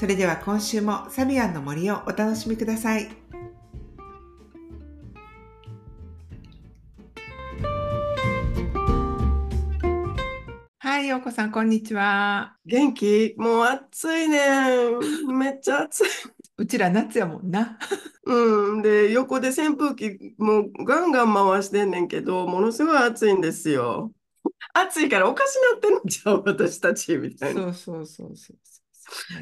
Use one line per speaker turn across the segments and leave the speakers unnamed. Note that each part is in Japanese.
それでは今週もサビアンの森をお楽しみください。はい、ようこさん、こんにちは。
元気？もう暑いねん。めっちゃ暑い。
うちら夏やもんな。
うん。で、横で扇風機もうガンガン回してんねんけど、ものすごい暑いんですよ。暑いからおかしなってんのちゃう？私たちみたいな
そうそうそうそう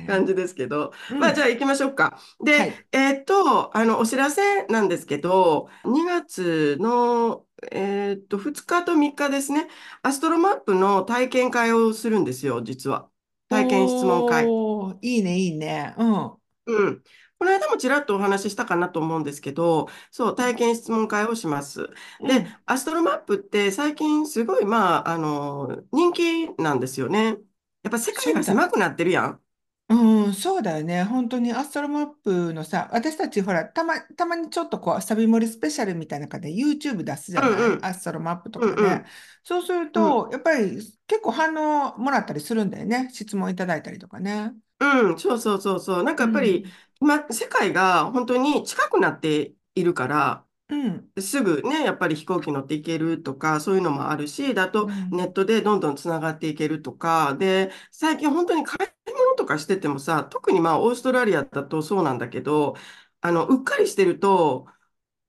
感じですけど。
うん
まあじゃあ行きましょうか。で、
はい
えーっと、あの、お知らせなんですけど、2月の、えーっと、2日と3日ですね、アストロマップの体験会をするんですよ、実は。体験質問会。
いいね、いいね。うん。
うん。この間もちらっとお話ししたかなと思うんですけど、そう、体験質問会をします。で、アストロマップって最近すごい、まあ、あの、人気なんですよね。やっぱ世界が狭くなってるやん。
うん、そうだよね。本当にアストロマップのさ、私たちほら、たま、たまにちょっとこう、サビ盛りスペシャルみたいな感じで YouTube 出すじゃない、
うんうん
アストロマップとかね。
うんうん
そうすると、やっぱり結構反応もらったりするんだよね。質問いただいたりとかね。
うん、そうそうそうそう。なんかやっぱり、今、世界が本当に近くなっているから、
うん、
すぐね、やっぱり飛行機乗っていけるとか、そういうのもあるし、だと
うん
ネットでどんどんつながっていけるとか、で、最近本当に買い物とかしててもさ、特にまあオーストラリアだとそうなんだけど、あの、うっかりしてると、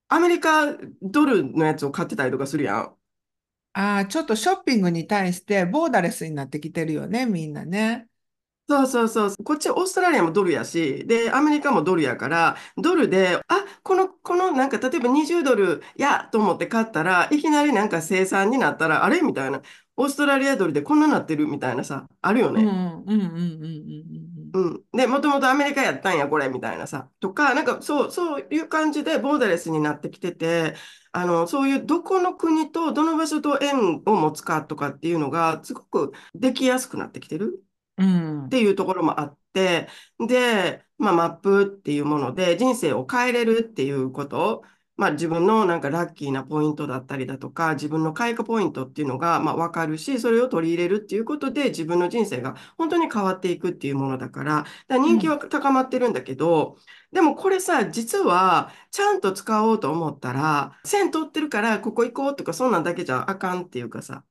アメリカドルのやつを買ってたりとかするやん。
ああ、ちょっとショッピングに対してボーダレスになってきてるよね、みんなね。
そうそうそう。こっちオーストラリアもドルやし、で、アメリカもドルやから、ドルで、あ、この、この、なんか、例えば20ドルやと思って買ったら、いきなりなんか生産になったら、あれ？みたいな。オーストラリアドルでこんななってるみたいなさ、あるよ
うん、
ね。
うん、うん、うん、うん、うん。
うん。で、もともとアメリカやったんや、これ、みたいなさ。とか、なんか、そう、そういう感じでボーダレスになってきてて、あの、そういうどこの国とどの場所と縁を持つかとかっていうのが、すごくできやすくなってきてる。
うん
っていうところもあって、で、まあ、マップっていうもので人生を変えれるっていうこと、まあ、自分のなんかラッキーなポイントだったりだとか、自分の開花ポイントっていうのがまあ分かるし、それを取り入れるっていうことで自分の人生が本当に変わっていくっていうものだから、だ人気は高まってるんだけど、でもこれさ、実はちゃんと使おうと思ったら、線取ってるからここ行こうとかそんなんだけじゃあかんっていうかさ、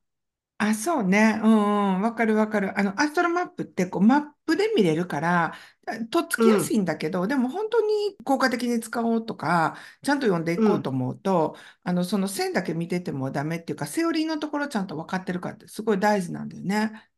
あ、そうね。うんうん。わかるわかる。あの、アストロマップってこうマップで見れるから、あとっつきやすいんだけど、でも本当に効果的に使おうとか、ちゃんと読んでいこうと思うと、あの、その線だけ見ててもダメっていうか、セオリーのところちゃんと分かってるかってすごい大事なんだよね。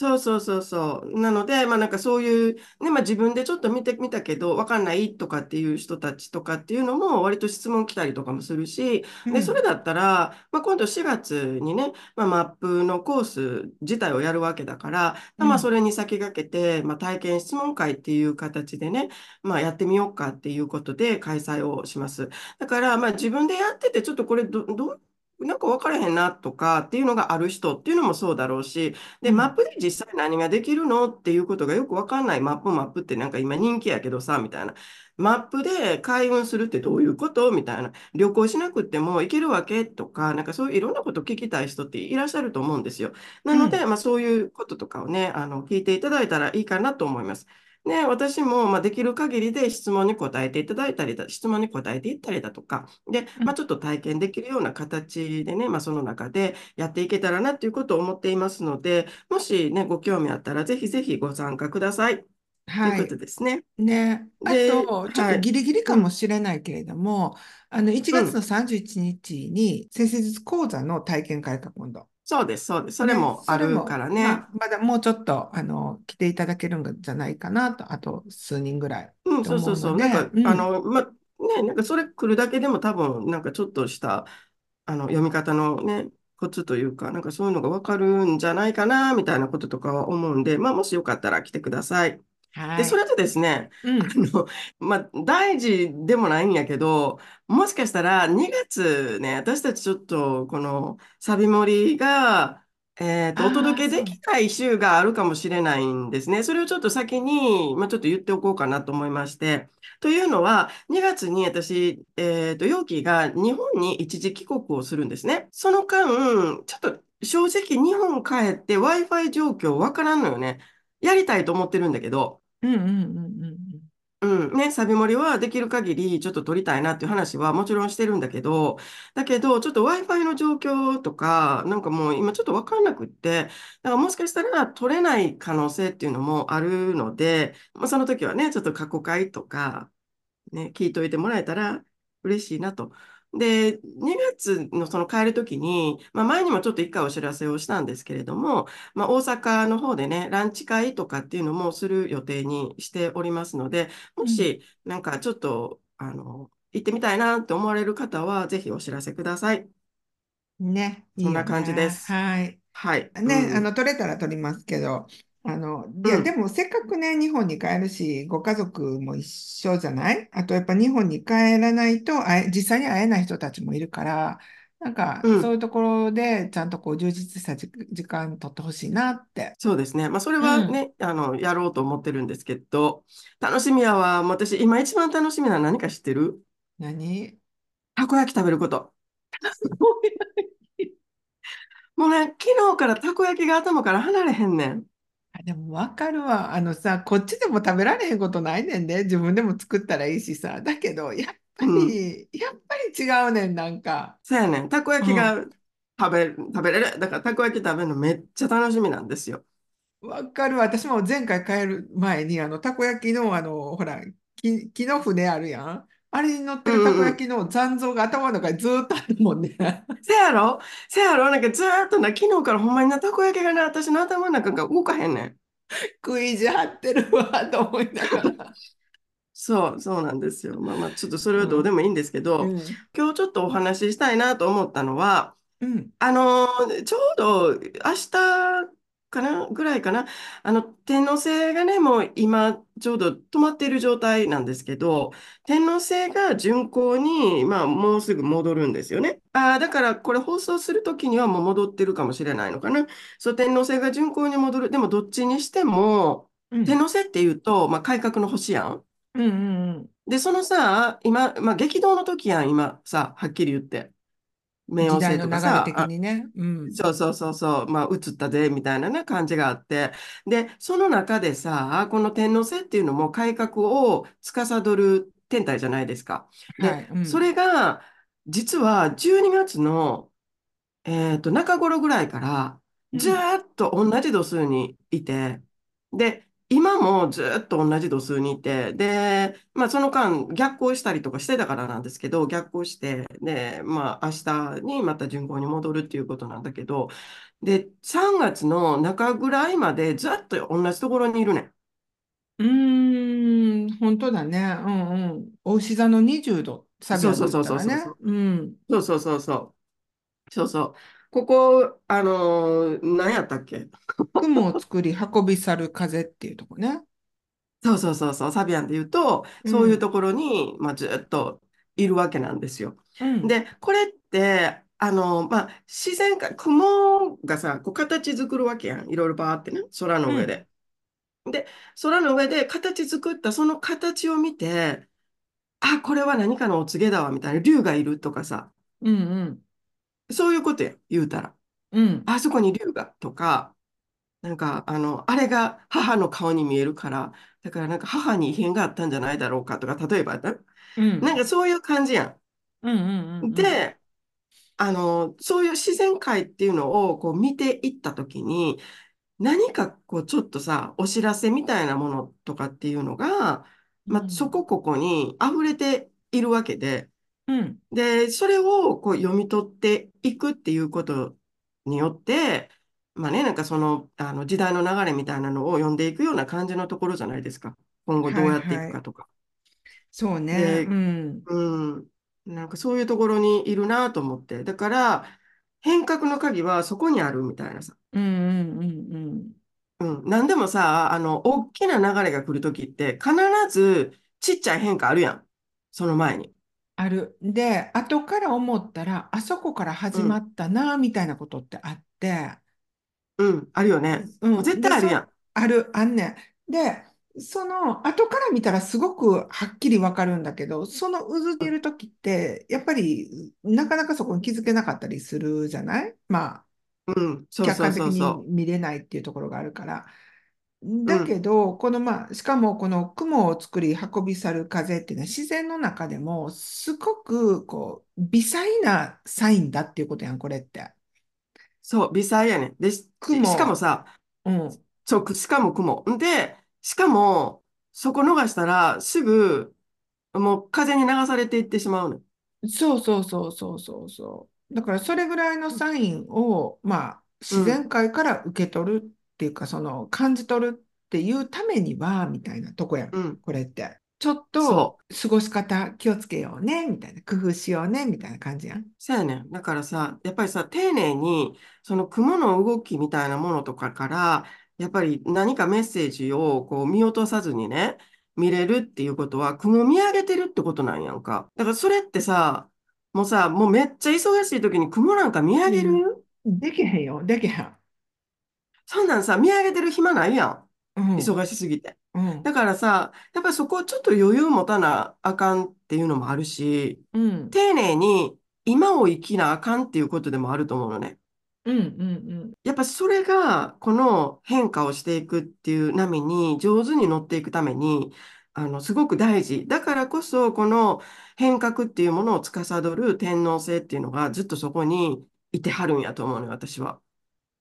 そうそうそうそう。なので、まあなんかそういう、ね、まあ自分でちょっと見てみたけど、わかんないとかっていう人たちとかっていうのも割と質問来たりとかもするし、で、
うん
それだったら、まあ今度4月にね、まあマップのコース自体をやるわけだから、
うん
まあそれに先駆けて、まあ体験質問会っていう形でね、まあやってみようかっていうことで開催をします。だから、まあ自分でやってて、ちょっとこれど、どう、なんか分からへんなとかっていうのがある人っていうのもそうだろうし、で、
うん
マップで実際何ができるのっていうことがよくわかんないマップマップってなんか今人気やけどさ、みたいな。マップで開運するってどういうことみたいな。旅行しなくても行けるわけとか、なんかそういういろんなこと聞きたい人っていらっしゃると思うんですよ。なので、まあそういうこととかをね、あの、聞いていただいたらいいかなと思います。ね、私も、まあ、できる限りで質問に答えていただいたりだ、質問に答えていったりだとか、で、まあ、ちょっと体験できるような形でね、まあ、その中でやっていけたらなということを思っていますので、もしね、ご興味あったら、ぜひぜひご参加ください。と
はい
いうことですね。
ね、あ
で
と、ちょっ
はい
とギリギリかもしれないけれども、あの、1月の31日に、先生術講座の体験会が今度。
そうです、そうです。それ
ね
もあるからね。
まあ、まだもうちょっと、あの、来ていただけるんじゃないかなと、あと数人ぐらい。
うん、
と
そうそうそう。なんか、
うん
あの、ま、ね、なんかそれ来るだけでも多分、なんかちょっとした、あの、読み方のね、コツというか、なんかそういうのがわかるんじゃないかな、みたいなこととかは思うんで、まあ、もしよかったら来てください。で、
はい。
それとですね、あ
うん。
の、まあ、大事でもないんやけど、もしかしたら2月ね、私たちちょっと、このサビ盛りが、えっと、お
ああ、
届け。できない週があるかもしれないんですね。それをちょっと先に、まあ、ちょっと言っておこうかなと思いまして。というのは、2月に私、えっと、陽気が日本に一時帰国をするんですね。その間、ちょっと正直日本帰って Wi-Fi 状況わからんのよね。やりたいと思ってるんだけど、
うんうんうんうん
うん、ね、サビ盛りはできる限りちょっと取りたいなっていう話はもちろんしてるんだけど、だけど、ちょっと Wi-Fi の状況とか、なんかもう今ちょっとわかんなくって、だからもしかしたら取れない可能性っていうのもあるので、まあ、その時はね、ちょっと過去回とか、ね、聞いといてもらえたら嬉しいなと。で、2月のその帰るときに、まあ、前にもちょっと一回お知らせをしたんですけれども、まあ、大阪の方でね、ランチ会とかっていうのもする予定にしておりますので、も
うん。
しなんかちょっと、あの、行ってみたいなって思われる方は、ぜひお知らせください。
うん。ね、
そんな感じで
ね。
す。
はい。
はい。う
ね、あの、
ん。
取れたら取りますけど、あの、いや、で
うん。
もせっかくね、日本に帰るし、ご家族も一緒じゃない？あと、やっぱ日本に帰らないと会え、実際に会えない人たちもいるから、なんか、
うん。
そういうところで、ちゃんとこう、充実した時、時間取ってほしいなって。
そうですね。まあ、それ
うん。
はね、あの、やろうと思ってるんですけど、楽しみやわ。私、今一番楽しみなのは何か知ってる？
何？
たこ焼き食べること。もうね、昨日からたこ焼きが頭から離れへんねん。
あ、でもわかるわ。あのさ、こっちでも食べられへんことないねんで、自分でも作ったらいいしさ。だけど、やっぱ
うん。
り、やっぱり違うねん、なんか。
そうやねん。たこ
うん。
焼きが食べ、食べれる。だからたこ焼き食べるのめっちゃ楽しみなんですよ。
わかるわ。私も前回帰る前に、あの、たこ焼きの、あの、ほら、木、木の船あるやん。あれに乗っ
う
てるたこ
んうんうん。
焼きの残像が頭の中にずーっとあるもんね。
せやろ？せやろ？なんかずーっとな、昨日からほんまにな、たこ焼きがな、私の頭の中が動かへんねん。
食い意地張ってるわ、と思いながら。
そう、そうなんですよ。まあまあ、ちょっとそれはどうで
うん。
もいいんですけど、
うん。
今日ちょっとお話ししたいなと思ったのは、
うん。
あのーちょうど明日かなぐらいかな。あの、天王星がね、もう今ちょうど止まっている状態なんですけど、天王星が巡行に、まあ、もうすぐ戻るんですよね。ああ、だからこれ放送するときにはもう戻ってるかもしれないのかな。そう、天王星が巡行に戻る。でもどっちにしても、
うん。
天王星っていうと、まあ、改革の星やん。
うん。うんうん
で、そのさ、今、まあ、激動の時やん、今さ、はっきり言って。冥王
時代
星
の流れ的にね。うん。
そうそうそうそう、まあ、映ったで、みたいなね、感じがあって。で、その中でさ、この天王星っていうのも改革を司る天体じゃないですか。で、
はい。う
そ
ん。
れが、実は12月の、えっと、中頃ぐらいから、ず
うん。
ーっと同じ度数にいて、で、今もずーっと同じ度数にいて、で、まあその間逆行したりとかしてたからなんですけど、逆行して、で、まあ明日にまた巡行に戻るっていうことなんだけど、で、3月の中ぐらいまでずっと同じところにいるね
うーん、本当だね。うんうん。お牛座の20度、
ん。
サビ
そうそうそう。そうそうそう。
うん。
そうそうそうそう。そうそう。ここ、あのー何やったっけ？
雲を作り運び去る風っていうとこね。
そうそうそうそう、サビアンで言うと、
うん。
そういうところに、まあ、ずっといるわけなんですよ。
うん。
で、これって、あの、まあ、自然か、雲がさ、こう形作るわけやん。いろいろバーってね、空の
うん。
上で。で、空の上で形作ったその形を見て、あ、これは何かのお告げだわ、みたいな、竜がいるとかさ、
うん。
そういうことや、言うたら。
うん。
あそこに竜が、とか、なんか、あの、あれが母の顔に見えるから、だからなんか母に異変があったんじゃないだろうかとか、例えばね、
うん。
なんかそういう感じや
うん。うん。
ん。
うん。
で、あの、そういう自然界っていうのをこう見ていったときに、何かこうちょっとさ、お知らせみたいなものとかっていうのが、まあ、そ
うん。
こここに溢れているわけで、
うん。
で、それをこう読み取っていくっていうことによって、まあね、なんかその、あの時代の流れみたいなのを読んでいくような感じのところじゃないですか。今後ど
はい
うやってい
はい。
くかとか。
そうね。う
で、
ん。
うん、なんかそういうところにいるなと思って。だから、変革の鍵はそこにあるみたいなさ。
うん。うん。うん。うん。
うん。なんでもさ、あの、大きな流れが来るときって、必ずちっちゃい変化あるやん。その前に。
ある。で、後から思ったら、あそこから始ま
うん。
ったな、みたいなことってあって、
うん。あるよね。もう
うん。
絶対あるやん。
ある、あんねん。で、その後から見たらすごくはっきりわかるんだけど、その渦っている時って、やっぱりなかなかそこに気づけなかったりするじゃない？まあ、
うん。そうそう
客観的に
そうそ
見れないっていうところがあるから。だけ
ん。
ど、このまあ、しかもこの雲を作り運び去る風っていうのは自然の中でもすごくこう微細なサインだっていうことやん、これって。
そう。微細やねん。で、し、しかも
雲、
さ、
うん、
そう、しかも雲。で、しかも、そこ逃したら、すぐ、もう風に流されていってしまうの。
そうそうそうそうそうそう。だからそれぐらいのサインを、まあ、自然
うん。
界から受け取るっていうか、その感じ取るっていうためには、みたいなとこやん、
うん。
これって。ちょっと。過ごし方気をつけようね、みたいな、工夫しようね、みたいな感じやん。
そうやねん。だからさ、やっぱりさ、丁寧に、その雲の動きみたいなものとかから、やっぱり何かメッセージをこう見落とさずにね、見れるっていうことは、雲見上げてるってことなんやんか。だからそれってさ、もうさ、もうめっちゃ忙しい時に雲なんか見上げ
うん
る
できへんよ、できへん。
そんなんさ、見上げてる暇ないやん。
うん、
忙しすぎて。
うん、
だからさ、やっぱりそこをちょっと余裕持たなあかんっていうのもあるし、
うん、
丁寧に今を生きなあかんっていうことでもあると思うのね。
うん、うん、
やっぱそれが、この変化をしていくっていう波に上手に乗っていくために、あの、すごく大事。だからこそ、この変革っていうものを司る天皇制っていうのがずっとそこにいてはるんやと思うのよ、私は。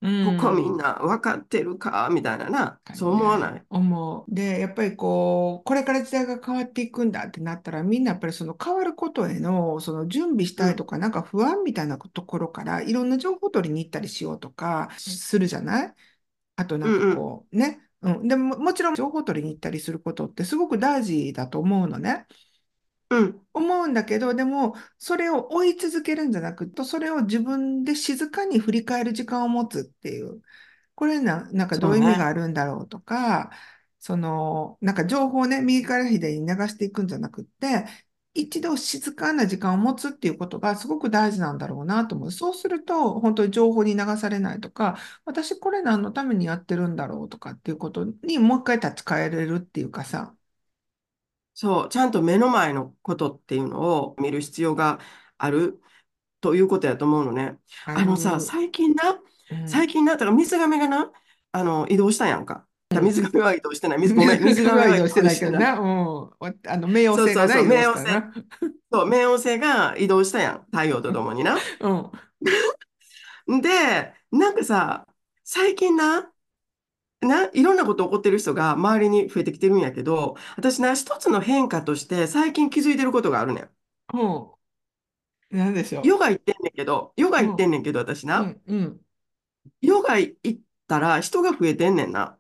う
ここみん
ん。
な分かってるか？みたいなな。
か
そう思わな
ね、
い？
思う。で、やっぱりこう、これから時代が変わっていくんだってなったら、みんなやっぱりその変わることへの、その準備し
うん、
たいとか、なんか不安みたいなところから、いろんな情報取りに行ったりしようとかするじゃない？あとなんか
うん、うん、
こう、ね？うん。でも、もちろん情報取りに行ったりすることってすごく大事だと思うのね。
うん。
思うんだけど、でも、それを追い続けるんじゃなくて、それを自分で静かに振り返る時間を持つっていう。これな、なんかどういう意味が。あるんだろうとか、その、なんか情報をね、右から左に流していくんじゃなくって、一度静かな時間を持つっていうことがすごく大事なんだろうなと思う。そうすると、本当に情報に流されないとか、私これ何のためにやってるんだろうとかっていうことにもう一回立ち返れるっていうかさ。
そう、ちゃんと目の前のことっていうのを見る必要があるということやと思うのね。
あ
あのさ、
る。
最近な、
うん。
最近な、だから水亀がな、あの、移動したやんか。水亀は移動してない。水、ごめん、
水
水亀は移
動して
ない。
けどな。うん。あの、冥王星がな、
そうそうそう、
移動し
冥王星。そう、冥王星が移動したやん。太陽とともにな。
うん。
で、なんかさ、最近な、な、いろんなこと起こってる人が周りに増えてきてるんやけど、私な、一つの変化として最近気づいてることがあるねん。
うん。なんでしょ
ヨガ行ってんねんけど、ヨガ
う。う
行ってん
ん。
ねんけど、私な、
うん。うん。
ヨガ行ったら人が増えてんねんな。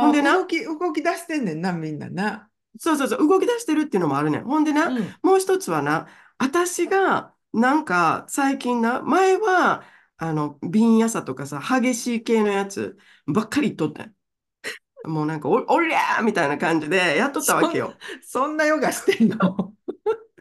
ほん
ああ、動
でな、
き、動き出してんねんな、みんなな。
そうそうそう、動き出してるっていうのもあるねん。ほんでな、
うん。
もう一つはな、私が、なんか、最近な、前は、あの、瓶やさとかさ、激しい系のやつばっかりとったん。もうなんか、お、おりゃーみたいな感じでやっとったわけよ。
そんなヨガしてんの？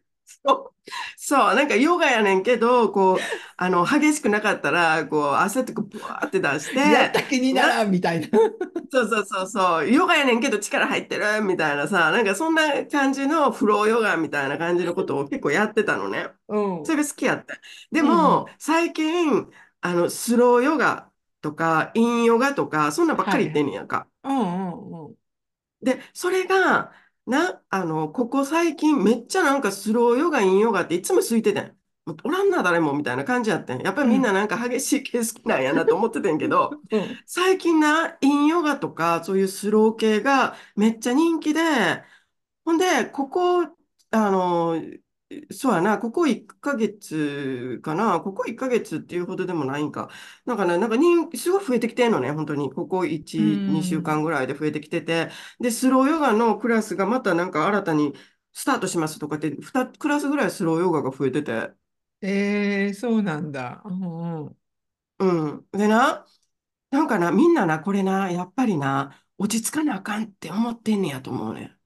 そう、そうなんかヨガやねんけど、こう、あの、激しくなかったら、こう、汗とかブワーって出し
やっ
て、
た気にな
な、
らんみたいな。
そうそうそうそう、ヨガやねんけど力入ってるみたいなさ、なんかそんな感じのフローヨガみたいな感じのことを結構やってたのね。
うん。うん
それが好きやった。でも、
うん。
最近、あの、スローヨガとか、インヨガとか、そんなんばっかり言ってん。ねやんか。
うんうんうん。
で、それが、な、あの、ここ最近めっちゃなんかスローヨガ、インヨガっていつも空いててん。もうおらんな、誰も、みたいな感じやってん。やっぱりみんな
うん。
なんか激しい系好きなんやなと思っててんけど、
うん。
最近な、インヨガとか、そういうスロー系がめっちゃ人気で、ほんで、ここ、あの、そうやな、ここ1ヶ月かな、ここ1ヶ月っていうほどでもないんか。なんかね、なんか人、すごい増えてきてんのね、本当に。ここ
う
1、2週
ん。
間ぐらいで増えてきてて。で、スローヨガのクラスがまたなんか新たにスタートしますとかって、2クラスぐらいスローヨガが増えてて。
えー、そうなんだ。うんうん。
うん。でな、なんかな、みんなな、これな、やっぱりな、落ち着かなあかんって思ってんねやと思うねん。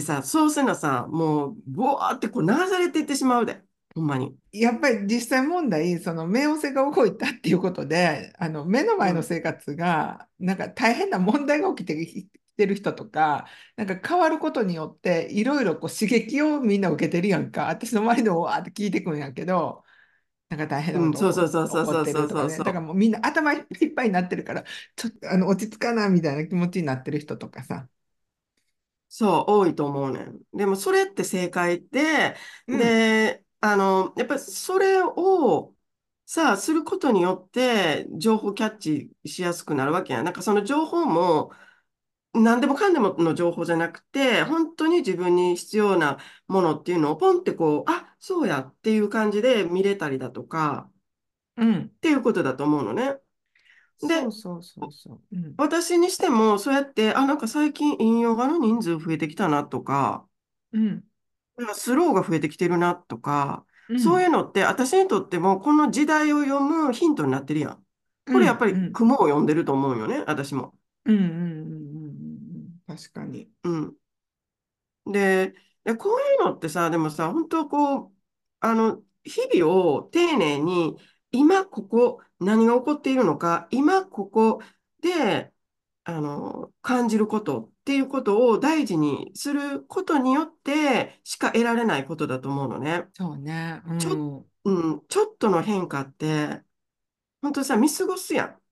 だってさ、そうせなさ、もう、ぼわーってこう流されていってしまうで。ほんまに。
やっぱり実際問題、その冥王星が動いたっていうことで、あの目の前の
うん。
生活がなんか大変な問題が起きてきてる人とか、なんか変わることによっていろいろこう刺激をみんな受けてるやんか。私の周りでもわーって聞いてくんやけど、なんか大変なこ
うん、そうそう
と
そうそう
起こっ
そうそう
てるとかね。
そうそう。
だからもうみんな頭いっぱいになってるから、ちょっとあの落ち着かなみたいな気持ちになってる人とかさ。
そう、多いと思うねん。でも、それって正解で、
うん、
で、あの、やっぱりそれを、さあ、することによって、情報キャッチしやすくなるわけやん。なんかその情報も、何でもかんでもの情報じゃなくて、本当に自分に必要なものっていうのをポンってこう、あ、そうやっていう感じで見れたりだとか、
うん。
っていうことだと思うのね。で、
そうそうそうそう。うん、
私にしても、そうやって、あ、なんか最近引用画の人数増えてきたなとか、
うん、
なんかスローが増えてきてるなとか、
うん、
そういうのって私にとってもこの時代を読むヒントになってるやん。
うん、
これやっぱり
うん、
雲を読んでると思うよね、私も。
うん、うん、うん、うんうん確かに。
うん。で、でこういうのってさ、でもさ、本当こう、あの、日々を丁寧に、今ここ何が起こっているのか、今ここで、あの、感じることっていうことを大事にすることによってしか得られないことだと思うのね。
そうね。う
ちょ、
ん、う
うん、ちょっとの変化って、本当さ、見過ごすやん。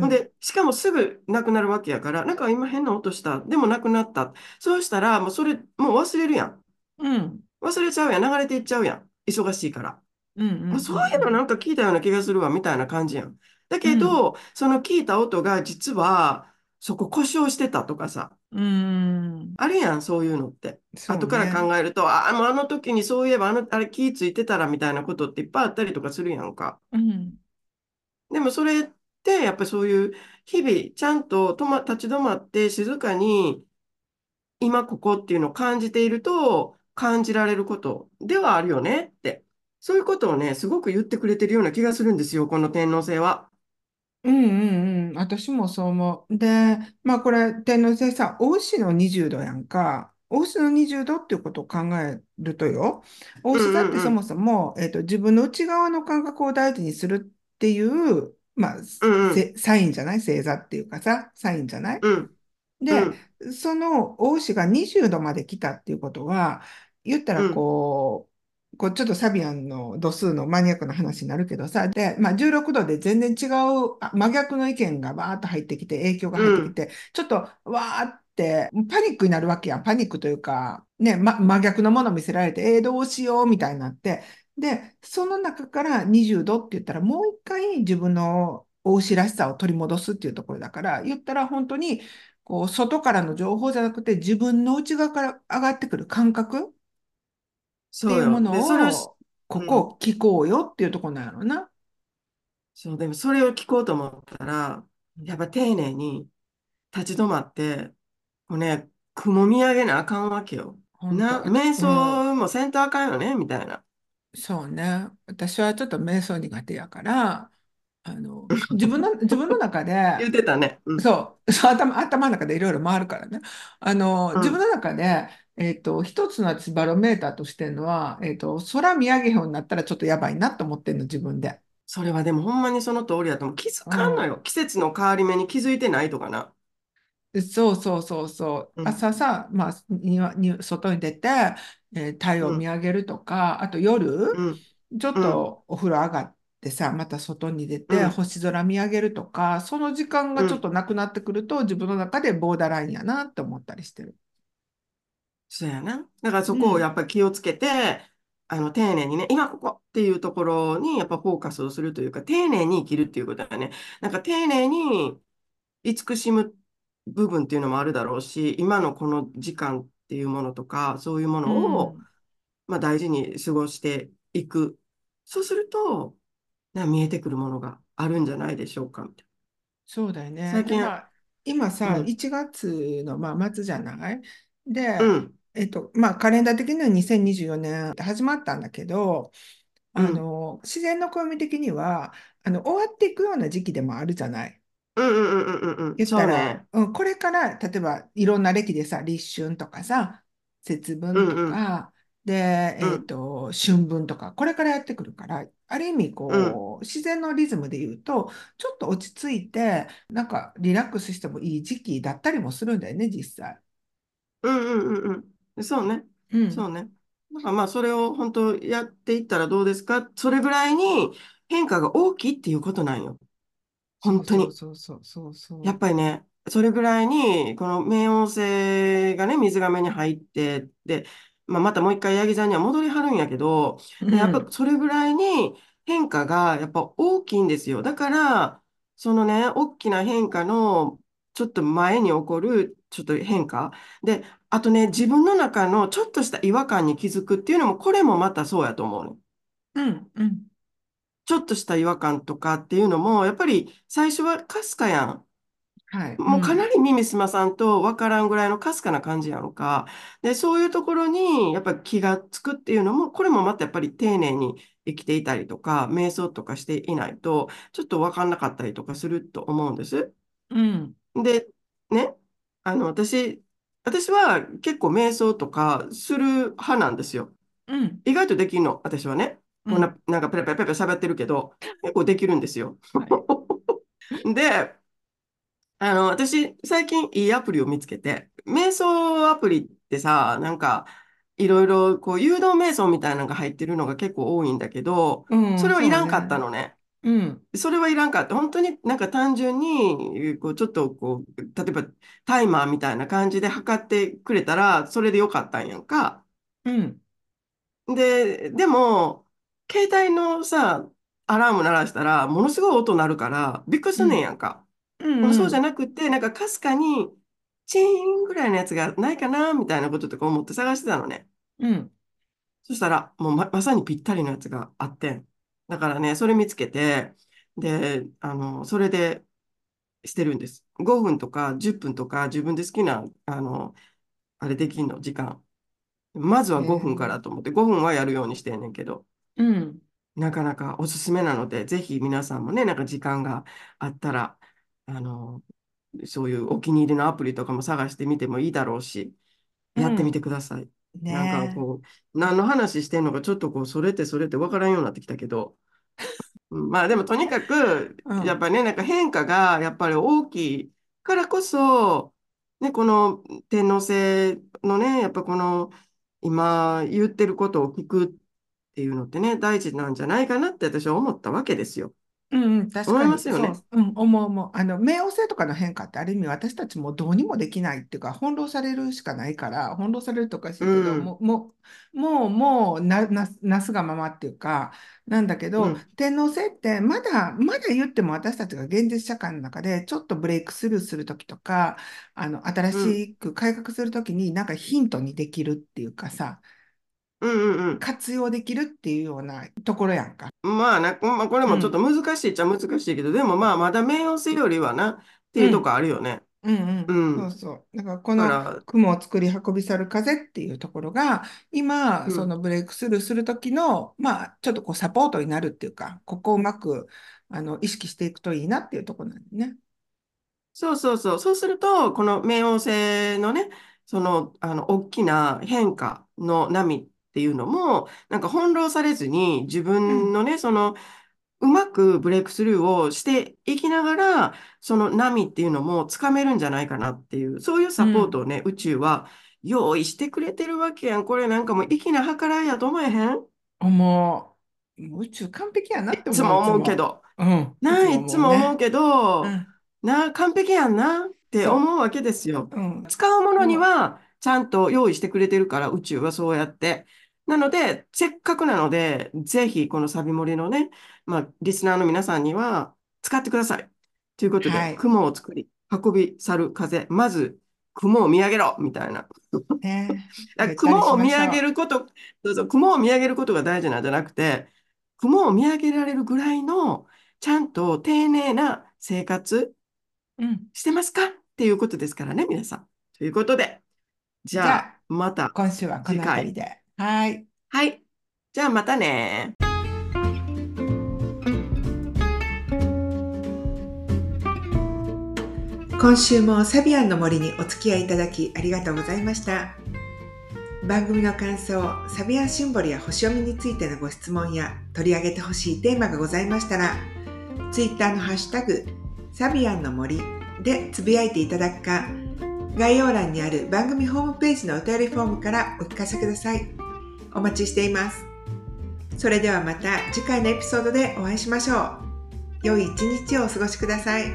ほん
ん、
で、しかもすぐなくなるわけやから、なんか今変な音した。でもなくなった。そうしたら、もうそれ、もう忘れるやん。
うん、
忘れちゃうやん。流れていっちゃうやん。忙しいから。
うん、う
あ、そういうの
ん、
なんか聞いたような気がするわ、みたいな感じやん。だけど、その聞いた音が実は、そこ故障してたとかさ、
うん、
あるやん、そういうのって。
そう
後から
ね。
考えると、あ、もうあの時にそういえば、あの、あれ気ぃついてたらみたいなことっていっぱいあったりとかするやんか。
うん、
でもそれって、やっぱりそういう日々、ちゃんと止ま、立ち止まって静かに、今ここっていうのを感じていると、感じられることではあるよねって。そういうことをね、すごく言ってくれてるような気がするんですよ、この天皇制は。
うんうんうん、私もそう思う。で、まあこれ、天王星さ、大牛の20度やんか。大牛の20度っていうことを考えるとよ、大
う
牛座ってそもそも、えっと、自分の内側の感覚を大事にするっていう、まあ、
うんうん。
せサインじゃない？星座っていうかさ、サインじゃない？
うん。
で、
うん。
その大牛が20度まで来たっていうことは、言ったら
うん
こう、こうちょっとサビアンの度数のマニアックな話になるけどさ、で、まあ、16度で全然違うあ真逆の意見がバーッと入ってきて、影響が入
うん
ってきて、ちょっとわーってパニックになるわけやん。パニックというか、ね、ま、真逆のものを見せられて、えー、どうしようみたいになって、で、その中から20度って言ったら、もう一回自分の大牛らしさを取り戻すっていうところだから、言ったら本当に、こう、外からの情報じゃなくて、自分の内側から上がってくる感覚っていうも
そうよ。で、それをし、
のを、こ
うん、
こ聞こうよっていうところなんやろな。
そう、でもそれを聞こうと思ったら、
うん
やっぱ丁寧に立ち止まって、もうね、雲見上げなあかんわけよ。な、瞑
うん、
想もせんとあかんよね、みたいな。
そうね。私はちょっと瞑想苦手やから、あの、自分の、自分の中で、
言ってたね。うん。
そう、そう頭、頭の中でいろいろ回るからね。あの、
うん。
自分の中で、えっと、一つの私バロメーターとしてるのは、えっと、空見上げようになったらちょっとやばいなと思ってんの、自分で。
それはでもほんまにその通りだと思う。気づ
うん。
かんのよ。季節の変わり目に気づいてないとかな。
そうそうそうそう。
うん。
朝さ、まあ、庭に、外に出て、えー太陽を見
うん。
上げるとか、あと夜、
うん。
ちょっ
うん。
とお風呂上がってさ、また外に出て
うん。
星空見上げるとか、その時間がちょっ
うん。
となくなってくると、自分の中でボーダーラインやなって思ったりしてる。
そうやな。だからそこをや
うん。
っぱり気をつけて、あの、丁寧にね、今ここっていうところにやっぱフォーカスをするというか、丁寧に生きるっていうことだよね。なんか丁寧に慈しむ部分っていうのもあるだろうし、今のこの時間っていうものとか、そういうも
う
のを、
ん。
まあ、大事に過ごしていく。そうすると、な見えてくるものがあるんじゃないでしょうか、みたいな。
そうだよね。で、
最近、
まあ、今さ、
うん、
1月の、まあ、末じゃない？で、
うん、
えっと、まあ、カレンダー的には2024年って始まったんだけど、あ
うん、
の、自然の暦的には、あの、終わっていくような時期でもあるじゃない？
うんうんうんうんうんね。
うん、これから、例えばいろんな歴でさ、立春とかさ、節分と
うんうん
か、で、えっ
うん
と、春分とか、これからやってくるから、ある意味、
うん。
こう、自然のリズムで言うと、ちょっと落ち着いて、なんかリラックスしてもいい時期だったりもするんだよね、実際。
うんうんうんうん。そうね。
うん。
そうね。だからまあ、それを本当やっていったらどうですか？それぐらいに変化が大きいっていうことなんよ。
そうそう
本当に。
そうそうそう
やっ
そ
ぱりね、それぐらいに、この冥王星がね、水亀に入って、で、まあ、またもう一回ヤギ座には戻りはるんやけど、
う。う
やっぱ
ん。
それぐらいに変化がやっぱ大きいんですよ。だから、そのね、大きな変化のちょっと前に起こるちょっと変化。で、あとね、自分の中のちょっとした違和感に気づくっていうのも、これもまたそうやと思うの。
うん。うん。
ちょっとした違和感とかっていうのも、やっぱり最初はかすかやん。
はい。う
もうかな
ん。
り耳すまさんとわからんぐらいのかすかな感じやのか。で、そういうところにやっぱり気がつくっていうのも、これもまたやっぱり丁寧に生きていたりとか、瞑想とかしていないと、ちょっとわかんなかったりとかすると思うんです。
うん。
で、ね、あの、私、私は結構瞑想とかする派なんですよ。
うん。
意外とできるの、私はね。
うん。
こんな、なんかペラペラペラペラ喋ってるけど、結構できるんですよ。
はい。
で、あの、私、最近いいアプリを見つけて、瞑想アプリってさ、なんか、いろいろ、こう、誘導瞑想みたいなのが入ってるのが結構多いんだけど、
うん。
それはいらんかった。のね。
うん。
それはいらんかった。本当になんか単純に、こう、ちょっと、こう、例えば、タイマーみたいな感じで測ってくれたら、それでよかったんやんか。
うん。
で、でも、携帯のさ、アラーム鳴らしたら、ものすごい音鳴るから、びっくりすんねん
うん。
やんか。
うん。
でもそうじゃ
うん。
なくて、なんかかすかに、チーンぐらいのやつがないかな、みたいなこととか思って探してたのね。
うん。
そしたら、もうま、まさにぴったりのやつがあって。だからね、それ見つけて、で、あの、それでしてるんです。5分とか10分とか自分で好きな、あの、あれできんの、時間。まずは5分か
えー
らと思って、5分はやるようにしてんねんけど。
うん。
なかなかおすすめなので、ぜひ皆さんもね、なんか時間があったら、あの、そういうお気に入りのアプリとかも探してみてもいいだろうし、やってみて
うん。
ください。なんか
ね
こう、何の話してんのかちょっとこう、それってそれって分からんようになってきたけど、うんまあでもとにかく。やっぱりね、なんか変化がやっぱり大きいからこそ、ね、この天皇制のね、やっぱこの今言ってることを聞くっていうのってね、大事なんじゃないかなって私は思ったわけですよ。
うんうん、確
思い
かに、
ますよね。
そう、うん、思う思う。あの、冥王星とかの変化ってある意味私たちもどうにもできないっていうか、翻弄されるしかないから、翻弄されるとおかし
う
いけど、も
ん、
う、もう、もう、もうな、な、なすがままっていうか、なんだけど、
うん、
天王星ってまだ、まだ言っても私たちが現実社会の中でちょっとブレイクスルーするときとか、あの、新
うん、
しく改革するときになんかヒントにできるっていうかさ、
うん、うん。
活用できるっていうようなところやんか。
まあな、まあ、これもちょっと
うん、
難しいっちゃ難しいけど、でもまあまだ冥王星よりはなっていうとこ
うん。
あるよね。
うんうん、
うん。
そうそう。だからこの雲を作り運び去る風っていうところが、今、
うん。
そのブレイクスルーするときの、まあ、ちょっとこうサポートになるっていうか、ここをうまくあの意識していくといいなっていうところなんでね。
そうそうそう。そうすると、この冥王星のね、その、あの、大きな変化の波っていうのも、なんか翻弄されずに、自
うん、
分のね、その、うまくブレイクスルーをしていきながら、その波っていうのもつかめるんじゃないかなっていう、そういうサポート
うん、
をね、宇宙は用意してくれてるわけやん。これなんかもう粋な計らいやと思えへん？
思う。宇宙完璧やなって思う、い
いつも。思うけど。
うん、
ないつ。も思うけど、
うん、
なあ、完璧やんなって
そ
思うわけですよ。
う。うん、
使うものに
も
はちゃんと用意してくれてるから、宇宙はそうやって。なので、せっかくなので、ぜひこのサビ盛りのね、まあ、リスナーの皆さんには使ってください。ということで、
はい。
雲を作り、運び去る風。まず、雲を見上げろみたいな。
ね、
雲を見上。げること、どうぞ、雲を見上げることが大事なんじゃなくて、雲を見上げられるぐらいの、ちゃんと丁寧な生活
うん。
してますか？っていうことですからね、皆さん。ということで、じゃあ、また
今週はこの辺りで。はい。
はい。じゃあまたね。
今週もサビアンの森にお付き合いいただきありがとうございました。番組の感想、サビアンシンボルや星読みについてのご質問や取り上げてほしいテーマがございましたら、ツイッターのハッシュタグ、サビアンの森でつぶやいていただくか、概要欄にある番組ホームページのお便りフォームからお聞かせください。お待ちしています。それではまた次回のエピソードでお会いしましょう。良い一日をお過ごしください。